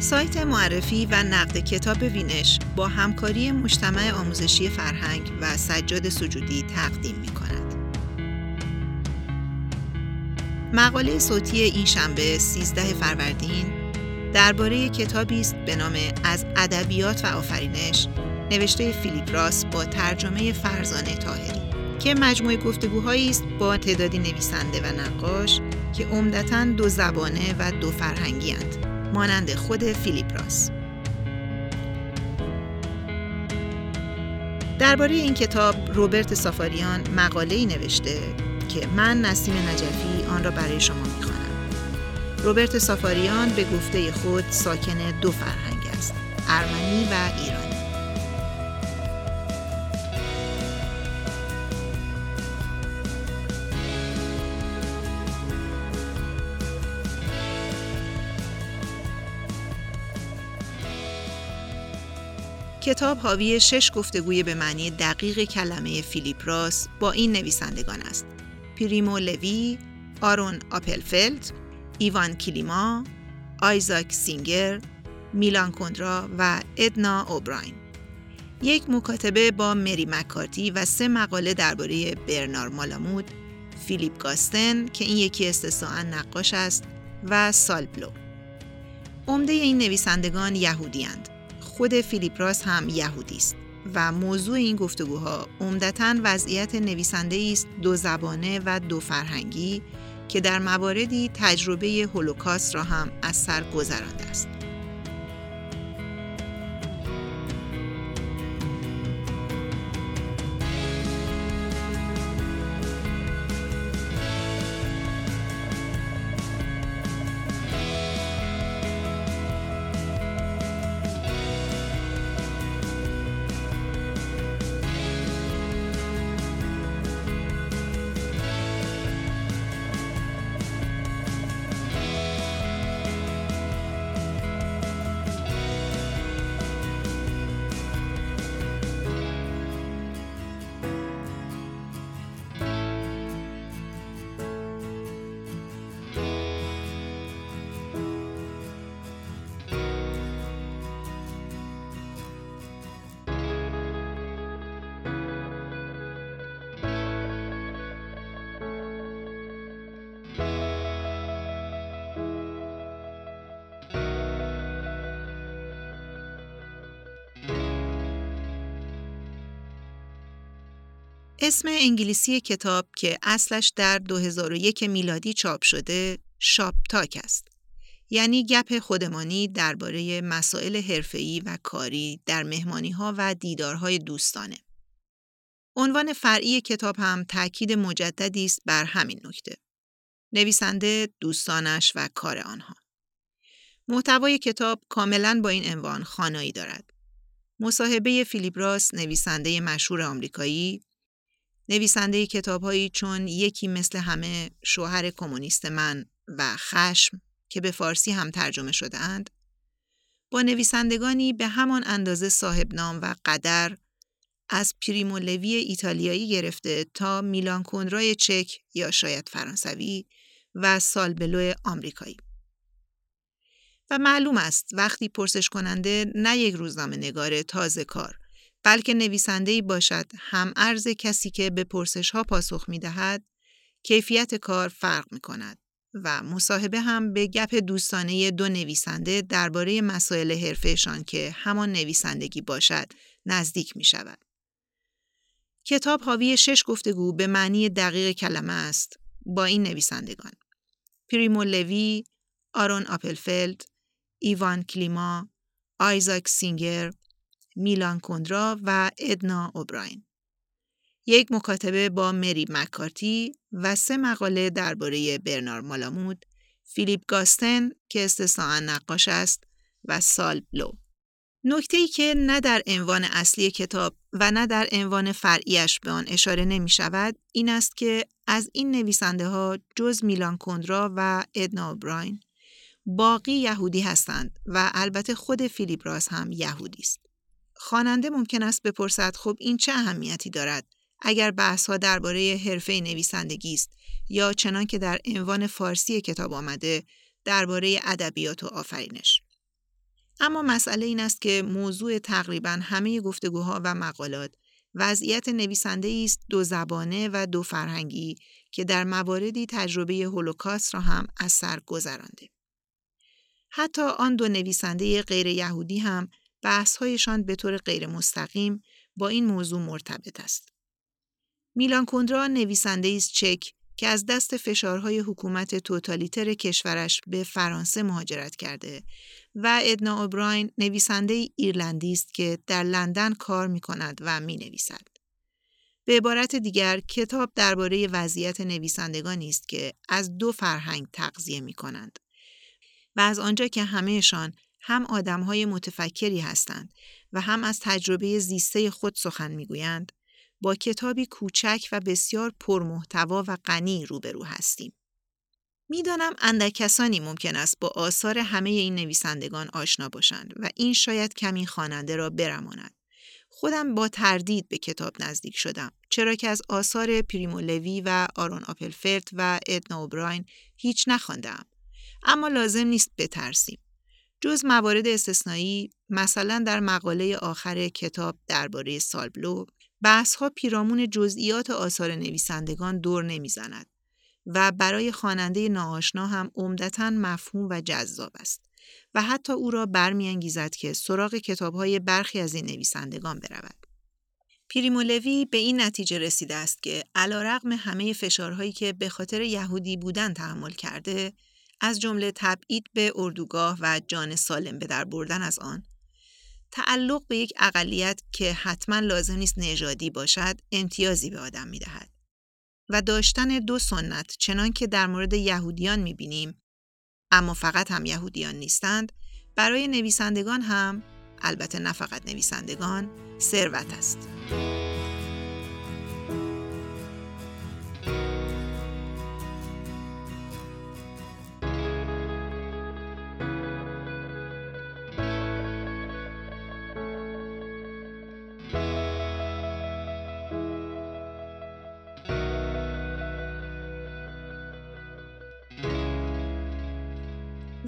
سایت معرفی و نقد کتاب وینش با همکاری مجتمع آموزشی فرهنگ و سجاد سجودی تقدیم می کند. مقاله صوتی این شنبه 13 فروردین درباره کتابی است به نام از ادبیات و آفرینش نوشته فیلیپ راس با ترجمه فرزانه تاهری که مجموعه گفتگوهایی است با تعدادی نویسنده و نقاش که عمدتا دو زبانه و دو فرهنگی هستند. مانند خود فیلیپ راس درباره این کتاب روبرت سافاریان مقاله ای نوشته که من نسیم نجفی آن را برای شما می‌خوانم. روبرت سافاریان به گفته خود ساکن دو فرهنگ است، ارمنی و ایرانی. کتاب حاوی شش گفتگوی به معنی دقیق کلمه فیلیپ راث با این نویسندگان است. پریمو لوی، آرون آپلفلد، ایوان کلیما، آیزاک سینگر، میلان کندرا و ادنا اوبراین. یک مکاتبه با مری مکارتی و سه مقاله درباره برنار مالامود، فیلیپ گاستن که این یکی استثناء نقاش است و سال بلو. عمده این نویسندگان یهودیاند. خود فیلیپ راس هم یهودی است و موضوع این گفتگوها عمدتا وضعیت نویسنده است دو زبانه و دو فرهنگی که در مواردی تجربه هولوکاست را هم از سر گذرانده است. اسم انگلیسی کتاب که اصلش در 2001 میلادی چاپ شده شاپ تاک است. یعنی گپ خودمانی درباره مسائل حرفه‌ای و کاری در مهمانی ها و دیدارهای دوستانه. عنوان فرعی کتاب هم تاکید مجددی است بر همین نکته. نویسنده، دوستانش و کار آنها. محتوای کتاب کاملا با این عنوان خانایی دارد. مصاحبه فیلیپ راس نویسنده مشهور آمریکایی نویسنده کتابهایی چون یکی مثل همه شوهر کمونیست من و خشم که به فارسی هم ترجمه شده اند با نویسندگانی به همان اندازه صاحب نام و قدر از پریمو لوی ایتالیایی گرفته تا میلان کندرای چک یا شاید فرانسوی و سالبلو آمریکایی. و معلوم است وقتی پرسش کننده نه یک روزنامه نگار تازه کار بلکه نویسنده باشد هم ارز کسی که به پرسش ها پاسخ می دهد کیفیت کار فرق می کند و مصاحبه هم به گپ دوستانه دو نویسنده درباره مسائل حرفهشان که همان نویسندگی باشد نزدیک می شود. کتاب حاوی شش گفتگو به معنی دقیق کلمه است با این نویسندگان. پریمو لوی، آرون آپلفلد، ایوان کلیما، آیزاک سینگر، میلان کندرا و ادنا اوبراین. یک مکاتبه با مری مکارتی و سه مقاله درباره برنار مالامود، فیلیپ گاستن که استثناء نقاش است و سال بلو. نکته ای که نه در عنوان اصلی کتاب و نه در عنوان فرعیش به آن اشاره نمی شود این است که از این نویسنده ها جز میلان کندرا و ادنا اوبراین باقی یهودی هستند و البته خود فیلیپ راس هم یهودی است. خواننده ممکن است بپرسد خب این چه اهمیتی دارد اگر بحث ها درباره حرفه نویسندگی است یا چنان که در عنوان فارسی کتاب آمده درباره ادبیات و آفرینش اما مسئله این است که موضوع تقریبا همه گفتگوها و مقالات وضعیت نویسنده است دو زبانه و دو فرهنگی که در مواردی تجربه هولوکاست را هم از سر گذرانده. حتی آن دو نویسنده غیر یهودی هم بحثهایشان به طور غیر مستقیم با این موضوع مرتبط است. میلان کندرا نویسنده است چک که از دست فشارهای حکومت توتالیتر کشورش به فرانسه مهاجرت کرده و ادنا اوبراین نویسنده ایرلندی است که در لندن کار می کند و می نویسد. به عبارت دیگر کتاب درباره وضعیت نویسندگانی است که از دو فرهنگ تغذیه می کنند و از آنجا که همهشان هم آدمهای متفکری هستند و هم از تجربه زیسته خود سخن می‌گویند با کتابی کوچک و بسیار پرمحتوا و غنی روبرو هستیم. می‌دانم اندک کسانی ممکن است با آثار همه این نویسندگان آشنا باشند و این شاید کمی خواننده را برماند. خودم با تردید به کتاب نزدیک شدم چرا که از آثار پریمو لوی و آرون آپلفرت و ادنا اوبراین هیچ نخواندم اما لازم نیست بترسیم جز موارد استثنایی مثلا در مقاله آخر کتاب درباره سالبلو بحث ها پیرامون جزئیات آثار نویسندگان دور نمی‌زند و برای خواننده ناآشنا هم عمدتا مفهوم و جذاب است و حتی او را برمیانگیزد که سراغ کتابهای برخی از این نویسندگان برود. پریمولوی به این نتیجه رسیده است که علا رقم همه فشارهایی که به خاطر یهودی بودن تحمل کرده از جمله تبعید به اردوگاه و جان سالم به در بردن از آن تعلق به یک اقلیت که حتما لازم نیست نژادی باشد امتیازی به آدم می دهد. و داشتن دو سنت چنان که در مورد یهودیان می بینیم اما فقط هم یهودیان نیستند برای نویسندگان هم البته نه فقط نویسندگان ثروت است.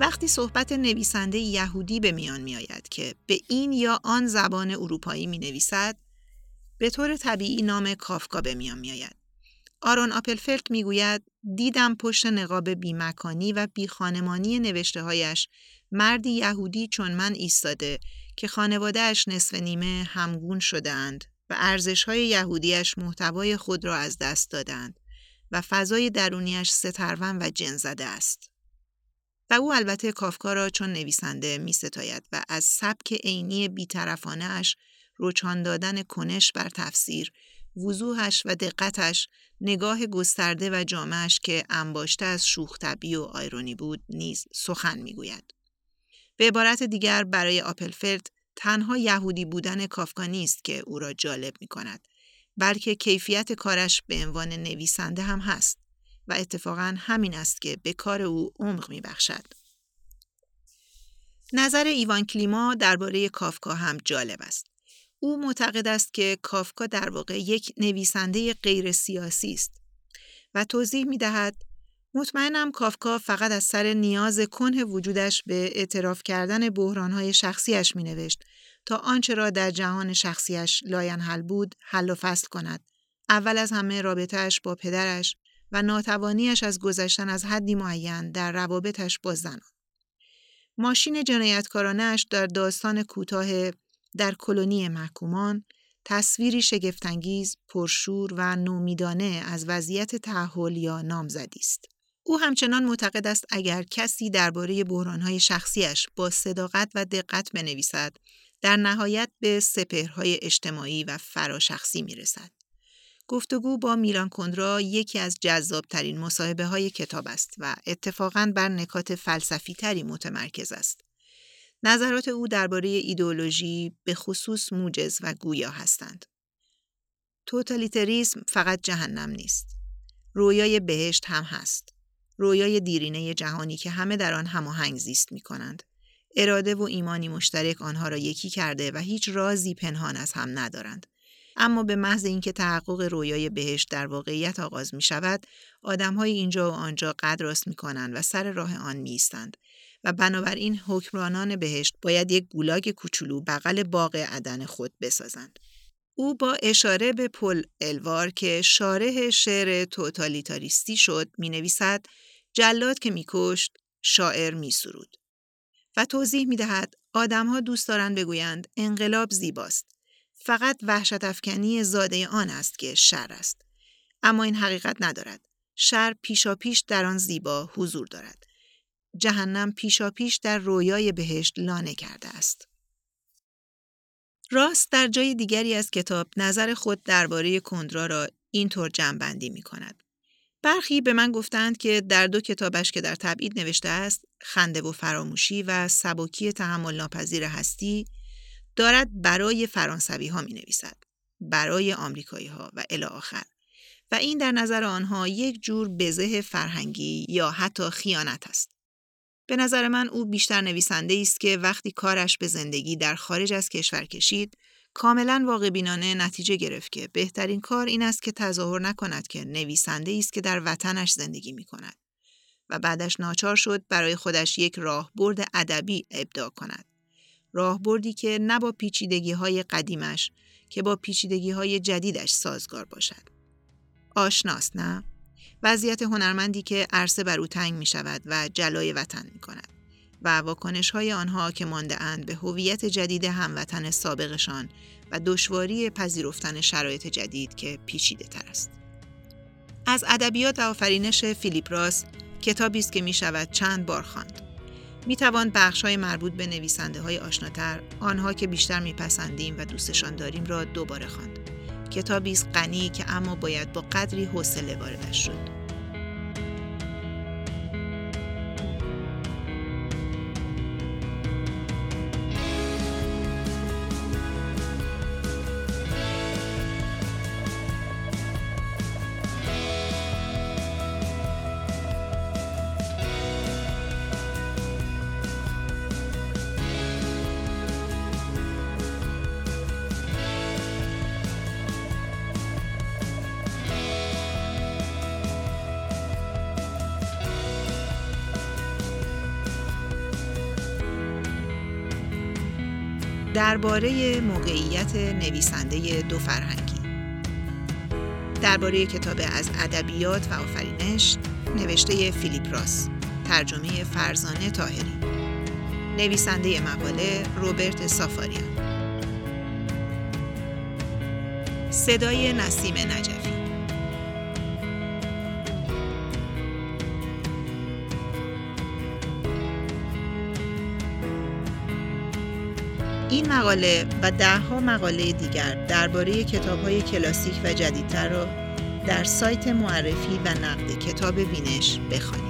وقتی صحبت نویسنده یهودی به میان می آید که به این یا آن زبان اروپایی می نویسد به طور طبیعی نام کافکا به میان می آید. آرون آپلفلت می گوید دیدم پشت نقاب بیمکانی و بیخانمانی نوشته هایش مردی یهودی چون من ایستاده که خانوادهش نصف نیمه همگون شده اند و ارزش های یهودیش محتوای خود را از دست دادند و فضای درونیش سترون و جنزده است. و او البته کافکا را چون نویسنده می ستاید و از سبک عینی بیطرفانه اش روچان دادن کنش بر تفسیر، وضوحش و دقتش، نگاه گسترده و جامعش که انباشته از شوخ و آیرونی بود نیز سخن می‌گوید. به عبارت دیگر برای آپلفلد تنها یهودی بودن کافکا نیست که او را جالب می کند بلکه کیفیت کارش به عنوان نویسنده هم هست. و اتفاقا همین است که به کار او عمق می بخشد. نظر ایوان کلیما درباره کافکا هم جالب است. او معتقد است که کافکا در واقع یک نویسنده غیر سیاسی است و توضیح می دهد مطمئنم کافکا فقط از سر نیاز کنه وجودش به اعتراف کردن بحرانهای شخصیش می نوشت تا آنچه را در جهان شخصیش لاینحل بود حل و فصل کند. اول از همه رابطهش با پدرش و ناتوانیش از گذشتن از حدی معین در روابطش با زنان. ماشین جنایتکارانه‌ش در داستان کوتاه در کلونی محکومان تصویری شگفتانگیز، پرشور و نومیدانه از وضعیت تأهل یا نامزدی است. او همچنان معتقد است اگر کسی درباره بحرانهای شخصیش با صداقت و دقت بنویسد، در نهایت به سپهرهای اجتماعی و فراشخصی می رسد. گفتگو با میلان کندرا یکی از جذابترین مصاحبه های کتاب است و اتفاقاً بر نکات فلسفی تری متمرکز است. نظرات او درباره ایدئولوژی به خصوص موجز و گویا هستند. توتالیتریسم فقط جهنم نیست. رویای بهشت هم هست. رویای دیرینه جهانی که همه در آن هماهنگ زیست می کنند. اراده و ایمانی مشترک آنها را یکی کرده و هیچ رازی پنهان از هم ندارند. اما به محض اینکه تحقق رویای بهشت در واقعیت آغاز می شود، آدم های اینجا و آنجا قد راست می کنند و سر راه آن می ایستند و بنابراین حکمرانان بهشت باید یک گولاگ کوچولو بغل باغ عدن خود بسازند. او با اشاره به پل الوار که شارح شعر توتالیتاریستی شد می نویسد جلاد که می کشت شاعر می سرود. و توضیح می دهد آدمها دوست دارند بگویند انقلاب زیباست. فقط وحشت افکنی زاده آن است که شر است. اما این حقیقت ندارد. شر پیشا پیش در آن زیبا حضور دارد. جهنم پیشا پیش در رویای بهشت لانه کرده است. راست در جای دیگری از کتاب نظر خود درباره کندرا را اینطور جمعبندی می کند. برخی به من گفتند که در دو کتابش که در تبعید نوشته است خنده و فراموشی و سبکی تحمل ناپذیر هستی دارد برای فرانسوی ها می نویسد. برای آمریکایی ها و الی آخر. و این در نظر آنها یک جور بزه فرهنگی یا حتی خیانت است. به نظر من او بیشتر نویسنده است که وقتی کارش به زندگی در خارج از کشور کشید کاملا واقع بینانه نتیجه گرفت که بهترین کار این است که تظاهر نکند که نویسنده است که در وطنش زندگی می کند و بعدش ناچار شد برای خودش یک راهبرد ادبی ابداع کند. راهبردی که نه با پیچیدگی های قدیمش که با پیچیدگی های جدیدش سازگار باشد. آشناست نه؟ وضعیت هنرمندی که عرصه بر او تنگ می شود و جلای وطن می کند و واکنش های آنها که مانده اند به هویت جدید هموطن سابقشان و دشواری پذیرفتن شرایط جدید که پیچیده تر است. از ادبیات آفرینش فیلیپ راس کتابی است که می شود چند بار خواند. می توان بخش های مربوط به نویسنده های آشناتر آنها که بیشتر میپسندیم و دوستشان داریم را دوباره خواند. کتابی است غنی که اما باید با قدری حوصله واردش شد. درباره موقعیت نویسنده دو فرهنگی. درباره کتاب از ادبیات و آفرینش نوشته فیلیپ راس. ترجمه فرزانه تاهری نویسنده مقاله روبرت سافاریان. صدای نسیم نجفی. این مقاله و دهها مقاله دیگر درباره کتاب‌های کلاسیک و جدیدتر را در سایت معرفی و نقد کتاب بینش بخوانید.